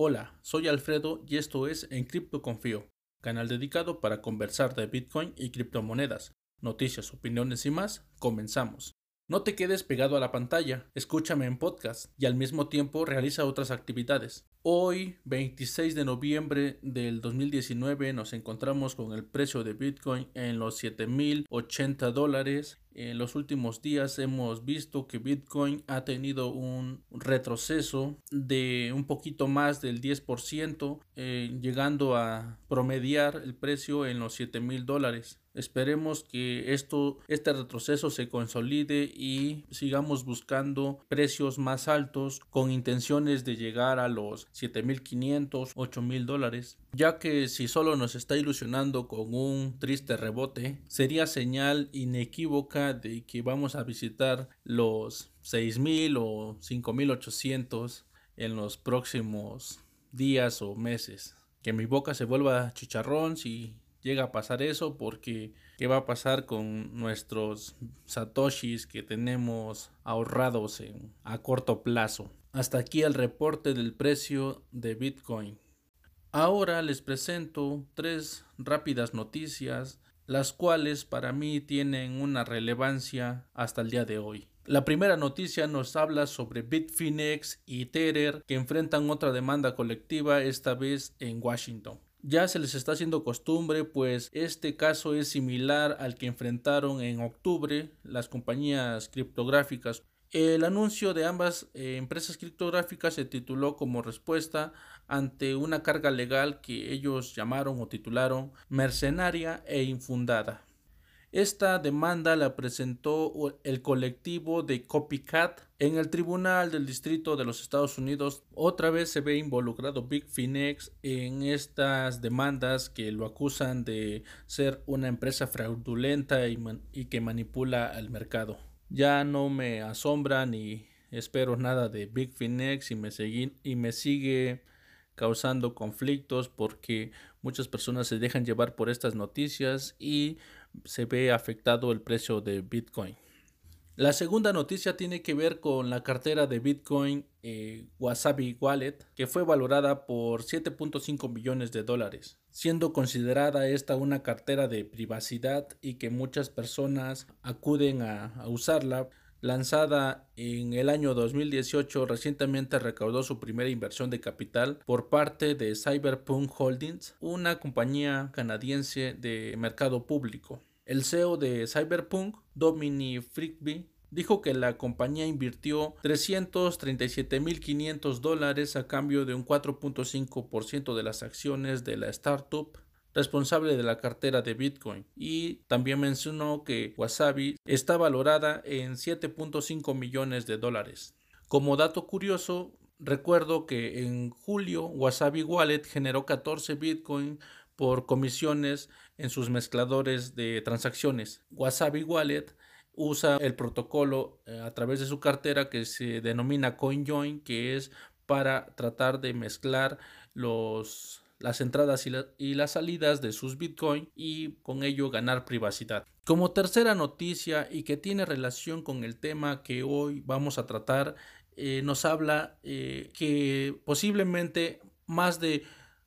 Hola, soy Alfredo y esto es En Cripto Confío, canal dedicado para conversar de Bitcoin y criptomonedas, noticias, opiniones y más. Comenzamos. No te quedes pegado a la pantalla, escúchame en podcast y al mismo tiempo realiza otras actividades. Hoy, 26 de noviembre del 2019, nos encontramos con el precio de Bitcoin en los 7.080 dólares en los últimos días hemos visto que Bitcoin ha tenido un retroceso de un poquito más del 10%, eh, llegando a promediar el precio en los 7 mil dólares. Esperemos que esto, este retroceso se consolide y sigamos buscando precios más altos con intenciones de llegar a los 7500, 8000 dólares. Ya que si solo nos está ilusionando con un triste rebote, sería señal inequívoca de que vamos a visitar los 6000 o 5800 en los próximos días o meses. Que mi boca se vuelva chicharrón si llega a pasar eso porque qué va a pasar con nuestros satoshis que tenemos ahorrados a corto plazo. Hasta aquí el reporte del precio de Bitcoin. Ahora les presento tres rápidas noticias las cuales para mí tienen una relevancia hasta el día de hoy. La primera noticia nos habla sobre Bitfinex y Tether que enfrentan otra demanda colectiva esta vez en Washington. Ya se les está haciendo costumbre, pues este caso es similar al que enfrentaron en octubre las compañías criptográficas el anuncio de ambas eh, empresas criptográficas se tituló como respuesta ante una carga legal que ellos llamaron o titularon mercenaria e infundada. Esta demanda la presentó el colectivo de Copycat en el Tribunal del Distrito de los Estados Unidos. Otra vez se ve involucrado Big Finex en estas demandas que lo acusan de ser una empresa fraudulenta y que manipula al mercado. Ya no me asombra ni espero nada de Big Finex y me, y me sigue causando conflictos porque muchas personas se dejan llevar por estas noticias y se ve afectado el precio de Bitcoin. La segunda noticia tiene que ver con la cartera de Bitcoin eh, Wasabi Wallet, que fue valorada por 7.5 millones de dólares, siendo considerada esta una cartera de privacidad y que muchas personas acuden a, usarla. Lanzada en el año 2018, recientemente recaudó su primera inversión de capital por parte de Cyberpunk Holdings, una compañía canadiense de mercado público. El CEO de Cyberpunk, Dominic Frigby, dijo que la compañía invirtió 337.500 dólares a cambio de un 4.5% de las acciones de la startup responsable de la cartera de Bitcoin y también mencionó que Wasabi está valorada en 7.5 millones de dólares. Como dato curioso, recuerdo que en julio Wasabi Wallet generó 14 Bitcoin por comisiones en sus mezcladores de transacciones. Wasabi Wallet usa el protocolo eh, a través de su cartera que se denomina CoinJoin, que es para tratar de mezclar los, las entradas y, las salidas de sus Bitcoin y con ello ganar privacidad. Como tercera noticia y que tiene relación con el tema que hoy vamos a tratar, eh, nos habla eh, que posiblemente más de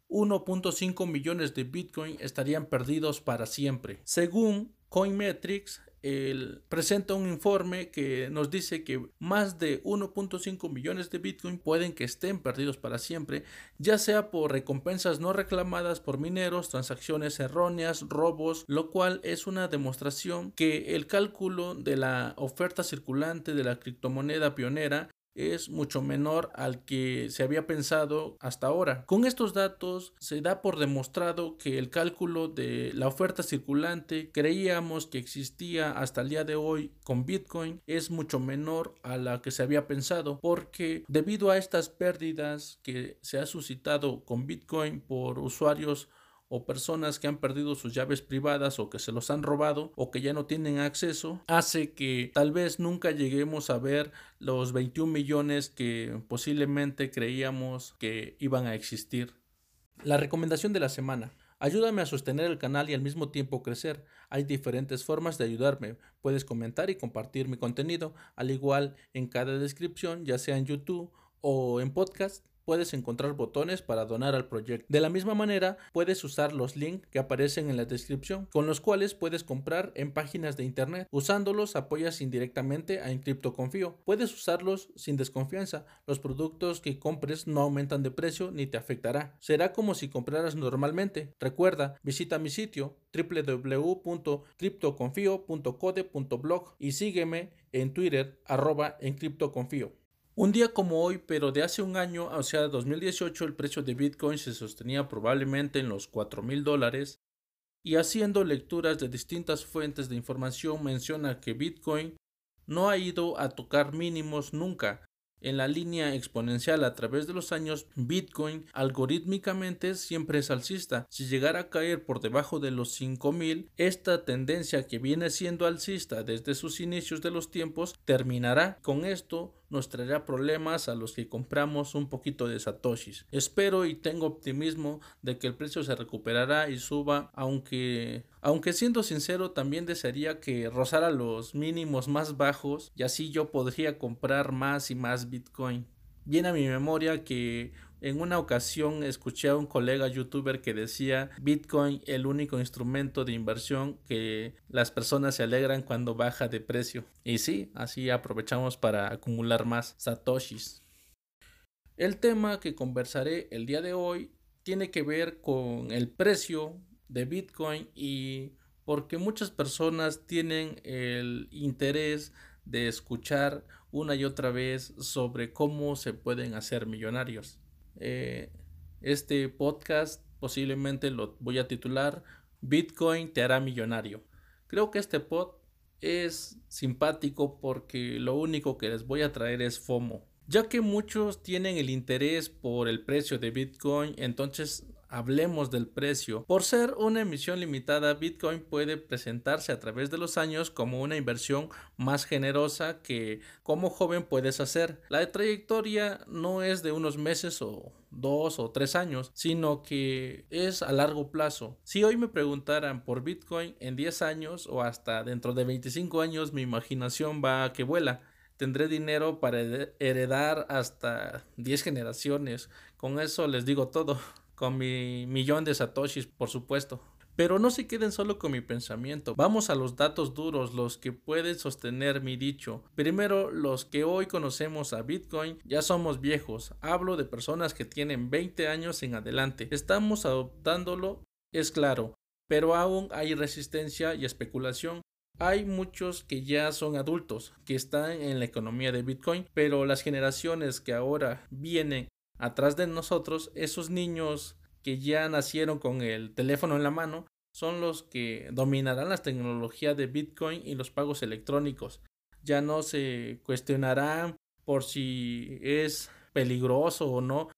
1.5 millones de Bitcoin estarían perdidos para siempre. Según Coinmetrics, el, presenta un informe que nos dice que más de 1.5 millones de Bitcoin pueden que estén perdidos para siempre, ya sea por recompensas no reclamadas por mineros, transacciones erróneas, robos, lo cual es una demostración que el cálculo de la oferta circulante de la criptomoneda pionera es mucho menor al que se había pensado hasta ahora. Con estos datos se da por demostrado que el cálculo de la oferta circulante creíamos que existía hasta el día de hoy con Bitcoin es mucho menor a la que se había pensado porque debido a estas pérdidas que se ha suscitado con Bitcoin por usuarios o personas que han perdido sus llaves privadas o que se los han robado o que ya no tienen acceso, hace que tal vez nunca lleguemos a ver los 21 millones que posiblemente creíamos que iban a existir. La recomendación de la semana. Ayúdame a sostener el canal y al mismo tiempo crecer. Hay diferentes formas de ayudarme. Puedes comentar y compartir mi contenido, al igual en cada descripción, ya sea en YouTube o en podcast puedes encontrar botones para donar al proyecto. De la misma manera, puedes usar los links que aparecen en la descripción, con los cuales puedes comprar en páginas de internet. Usándolos apoyas indirectamente a Encrypto Confío. Puedes usarlos sin desconfianza. Los productos que compres no aumentan de precio ni te afectará. Será como si compraras normalmente. Recuerda, visita mi sitio www.cryptoconfio.code.blog y sígueme en Twitter arroba encriptoconfío. Un día como hoy, pero de hace un año, o sea, 2018, el precio de Bitcoin se sostenía probablemente en los 4 mil dólares y haciendo lecturas de distintas fuentes de información menciona que Bitcoin no ha ido a tocar mínimos nunca, en la línea exponencial a través de los años, Bitcoin algorítmicamente siempre es alcista. Si llegara a caer por debajo de los 5000, esta tendencia que viene siendo alcista desde sus inicios de los tiempos terminará. Con esto nos traerá problemas a los que compramos un poquito de satoshis. Espero y tengo optimismo de que el precio se recuperará y suba, aunque aunque siendo sincero también desearía que rozara los mínimos más bajos y así yo podría comprar más y más Bitcoin. Viene a mi memoria que en una ocasión escuché a un colega youtuber que decía Bitcoin el único instrumento de inversión que las personas se alegran cuando baja de precio. Y sí, así aprovechamos para acumular más satoshis. El tema que conversaré el día de hoy tiene que ver con el precio de Bitcoin y porque muchas personas tienen el interés de escuchar una y otra vez sobre cómo se pueden hacer millonarios. Eh, este podcast posiblemente lo voy a titular Bitcoin te hará millonario. Creo que este pod es simpático porque lo único que les voy a traer es FOMO. Ya que muchos tienen el interés por el precio de Bitcoin, entonces hablemos del precio. Por ser una emisión limitada, Bitcoin puede presentarse a través de los años como una inversión más generosa que como joven puedes hacer. La trayectoria no es de unos meses o dos o tres años, sino que es a largo plazo. Si hoy me preguntaran por Bitcoin en 10 años o hasta dentro de 25 años, mi imaginación va a que vuela tendré dinero para heredar hasta 10 generaciones. Con eso les digo todo con mi millón de satoshis, por supuesto. Pero no se queden solo con mi pensamiento. Vamos a los datos duros, los que pueden sostener mi dicho. Primero, los que hoy conocemos a Bitcoin ya somos viejos. Hablo de personas que tienen 20 años en adelante. Estamos adoptándolo, es claro, pero aún hay resistencia y especulación. Hay muchos que ya son adultos, que están en la economía de Bitcoin, pero las generaciones que ahora vienen atrás de nosotros, esos niños que ya nacieron con el teléfono en la mano, son los que dominarán las tecnologías de Bitcoin y los pagos electrónicos. Ya no se cuestionarán por si es peligroso o no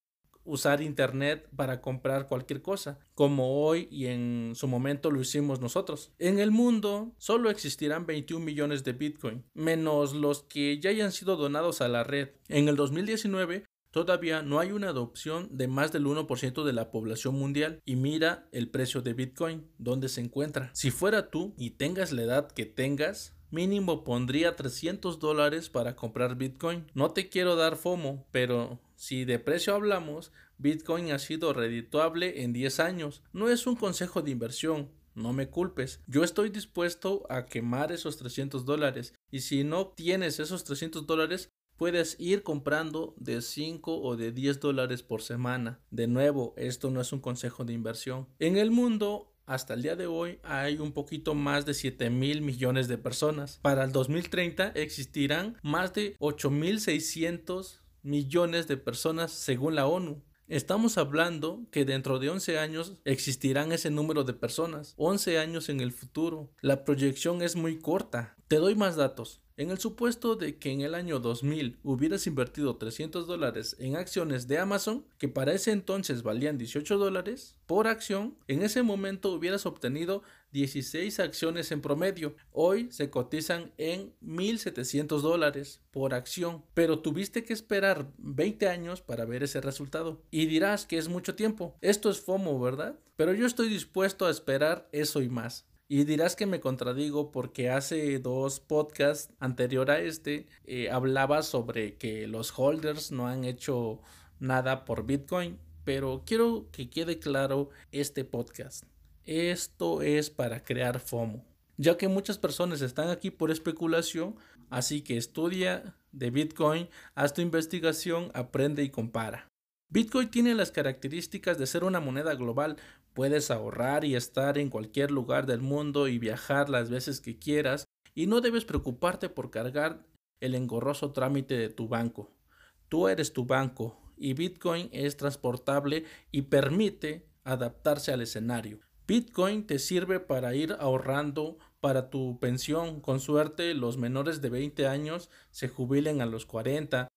usar internet para comprar cualquier cosa, como hoy y en su momento lo hicimos nosotros. En el mundo solo existirán 21 millones de Bitcoin, menos los que ya hayan sido donados a la red. En el 2019 Todavía no hay una adopción de más del 1% de la población mundial y mira el precio de Bitcoin, donde se encuentra. Si fuera tú y tengas la edad que tengas, mínimo pondría 300 dólares para comprar Bitcoin. No te quiero dar FOMO, pero si de precio hablamos, Bitcoin ha sido redituable en 10 años. No es un consejo de inversión, no me culpes. Yo estoy dispuesto a quemar esos 300 dólares. Y si no tienes esos 300 dólares, puedes ir comprando de 5 o de 10 dólares por semana. De nuevo, esto no es un consejo de inversión. En el mundo hasta el día de hoy hay un poquito más de 7 mil millones de personas. Para el 2030 existirán más de 8.600 millones de personas según la ONU. Estamos hablando que dentro de 11 años existirán ese número de personas, 11 años en el futuro. La proyección es muy corta. Te doy más datos. En el supuesto de que en el año 2000 hubieras invertido 300 dólares en acciones de Amazon, que para ese entonces valían 18 dólares por acción, en ese momento hubieras obtenido 16 acciones en promedio. Hoy se cotizan en 1.700 dólares por acción, pero tuviste que esperar 20 años para ver ese resultado. Y dirás que es mucho tiempo. Esto es FOMO, ¿verdad? Pero yo estoy dispuesto a esperar eso y más. Y dirás que me contradigo porque hace dos podcasts anterior a este eh, hablaba sobre que los holders no han hecho nada por Bitcoin, pero quiero que quede claro este podcast. Esto es para crear FOMO, ya que muchas personas están aquí por especulación, así que estudia de Bitcoin, haz tu investigación, aprende y compara. Bitcoin tiene las características de ser una moneda global. Puedes ahorrar y estar en cualquier lugar del mundo y viajar las veces que quieras y no debes preocuparte por cargar el engorroso trámite de tu banco. Tú eres tu banco y Bitcoin es transportable y permite adaptarse al escenario. Bitcoin te sirve para ir ahorrando para tu pensión. Con suerte, los menores de 20 años se jubilen a los 40,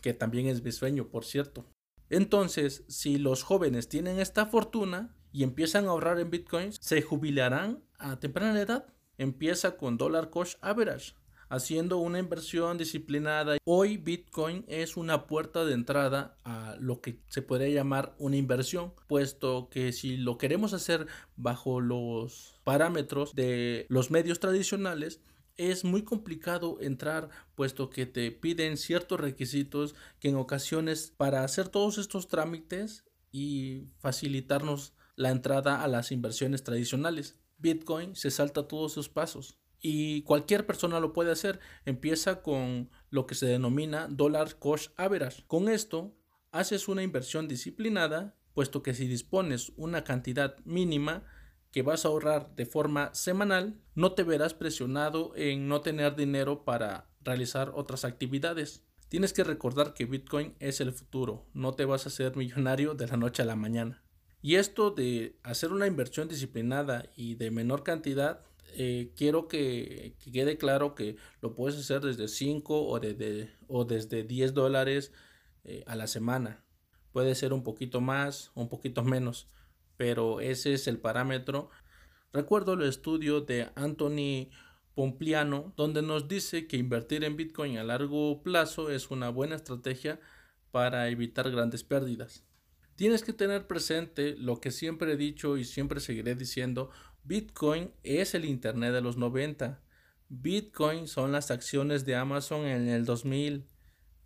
que también es mi sueño, por cierto. Entonces, si los jóvenes tienen esta fortuna y empiezan a ahorrar en Bitcoin, se jubilarán a temprana edad. Empieza con dollar cost average haciendo una inversión disciplinada. Hoy Bitcoin es una puerta de entrada a lo que se podría llamar una inversión, puesto que si lo queremos hacer bajo los parámetros de los medios tradicionales, es muy complicado entrar puesto que te piden ciertos requisitos que en ocasiones para hacer todos estos trámites y facilitarnos la entrada a las inversiones tradicionales. Bitcoin se salta todos sus pasos y cualquier persona lo puede hacer. Empieza con lo que se denomina dollar cost average. Con esto haces una inversión disciplinada, puesto que si dispones una cantidad mínima que vas a ahorrar de forma semanal, no te verás presionado en no tener dinero para realizar otras actividades. Tienes que recordar que Bitcoin es el futuro, no te vas a hacer millonario de la noche a la mañana. Y esto de hacer una inversión disciplinada y de menor cantidad eh, quiero que, quede claro que lo puedes hacer desde 5 o, desde, o desde 10 dólares eh, a la semana. Puede ser un poquito más un poquito menos, pero ese es el parámetro. Recuerdo el estudio de Anthony Pompliano, donde nos dice que invertir en Bitcoin a largo plazo es una buena estrategia para evitar grandes pérdidas. Tienes que tener presente lo que siempre he dicho y siempre seguiré diciendo, Bitcoin es el Internet de los 90. Bitcoin son las acciones de Amazon en el 2000.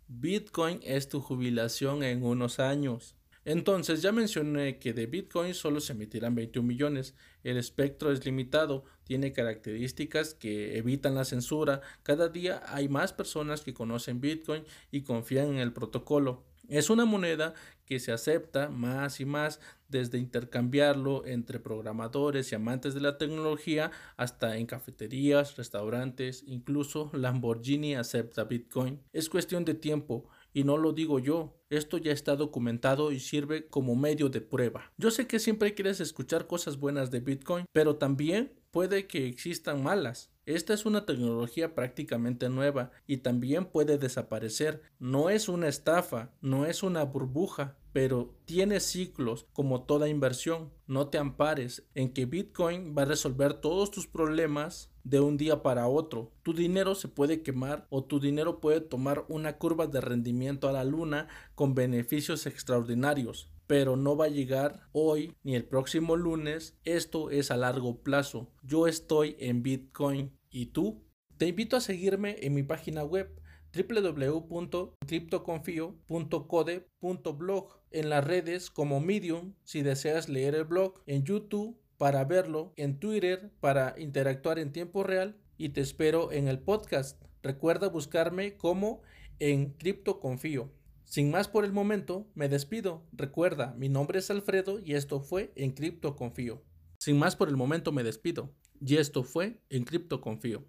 Bitcoin es tu jubilación en unos años. Entonces ya mencioné que de Bitcoin solo se emitirán 21 millones. El espectro es limitado, tiene características que evitan la censura. Cada día hay más personas que conocen Bitcoin y confían en el protocolo. Es una moneda que se acepta más y más desde intercambiarlo entre programadores y amantes de la tecnología hasta en cafeterías, restaurantes, incluso Lamborghini acepta Bitcoin. Es cuestión de tiempo y no lo digo yo, esto ya está documentado y sirve como medio de prueba. Yo sé que siempre quieres escuchar cosas buenas de Bitcoin, pero también puede que existan malas. Esta es una tecnología prácticamente nueva y también puede desaparecer. No es una estafa, no es una burbuja, pero tiene ciclos como toda inversión. No te ampares en que Bitcoin va a resolver todos tus problemas de un día para otro. Tu dinero se puede quemar o tu dinero puede tomar una curva de rendimiento a la luna con beneficios extraordinarios pero no va a llegar hoy ni el próximo lunes. Esto es a largo plazo. Yo estoy en Bitcoin. ¿Y tú? Te invito a seguirme en mi página web www.criptoconfio.code.blog en las redes como Medium si deseas leer el blog, en YouTube para verlo, en Twitter para interactuar en tiempo real y te espero en el podcast. Recuerda buscarme como en CryptoConfío. Sin más por el momento, me despido. Recuerda, mi nombre es Alfredo y esto fue En Cripto Confío. Sin más por el momento me despido. Y esto fue En Cripto Confío.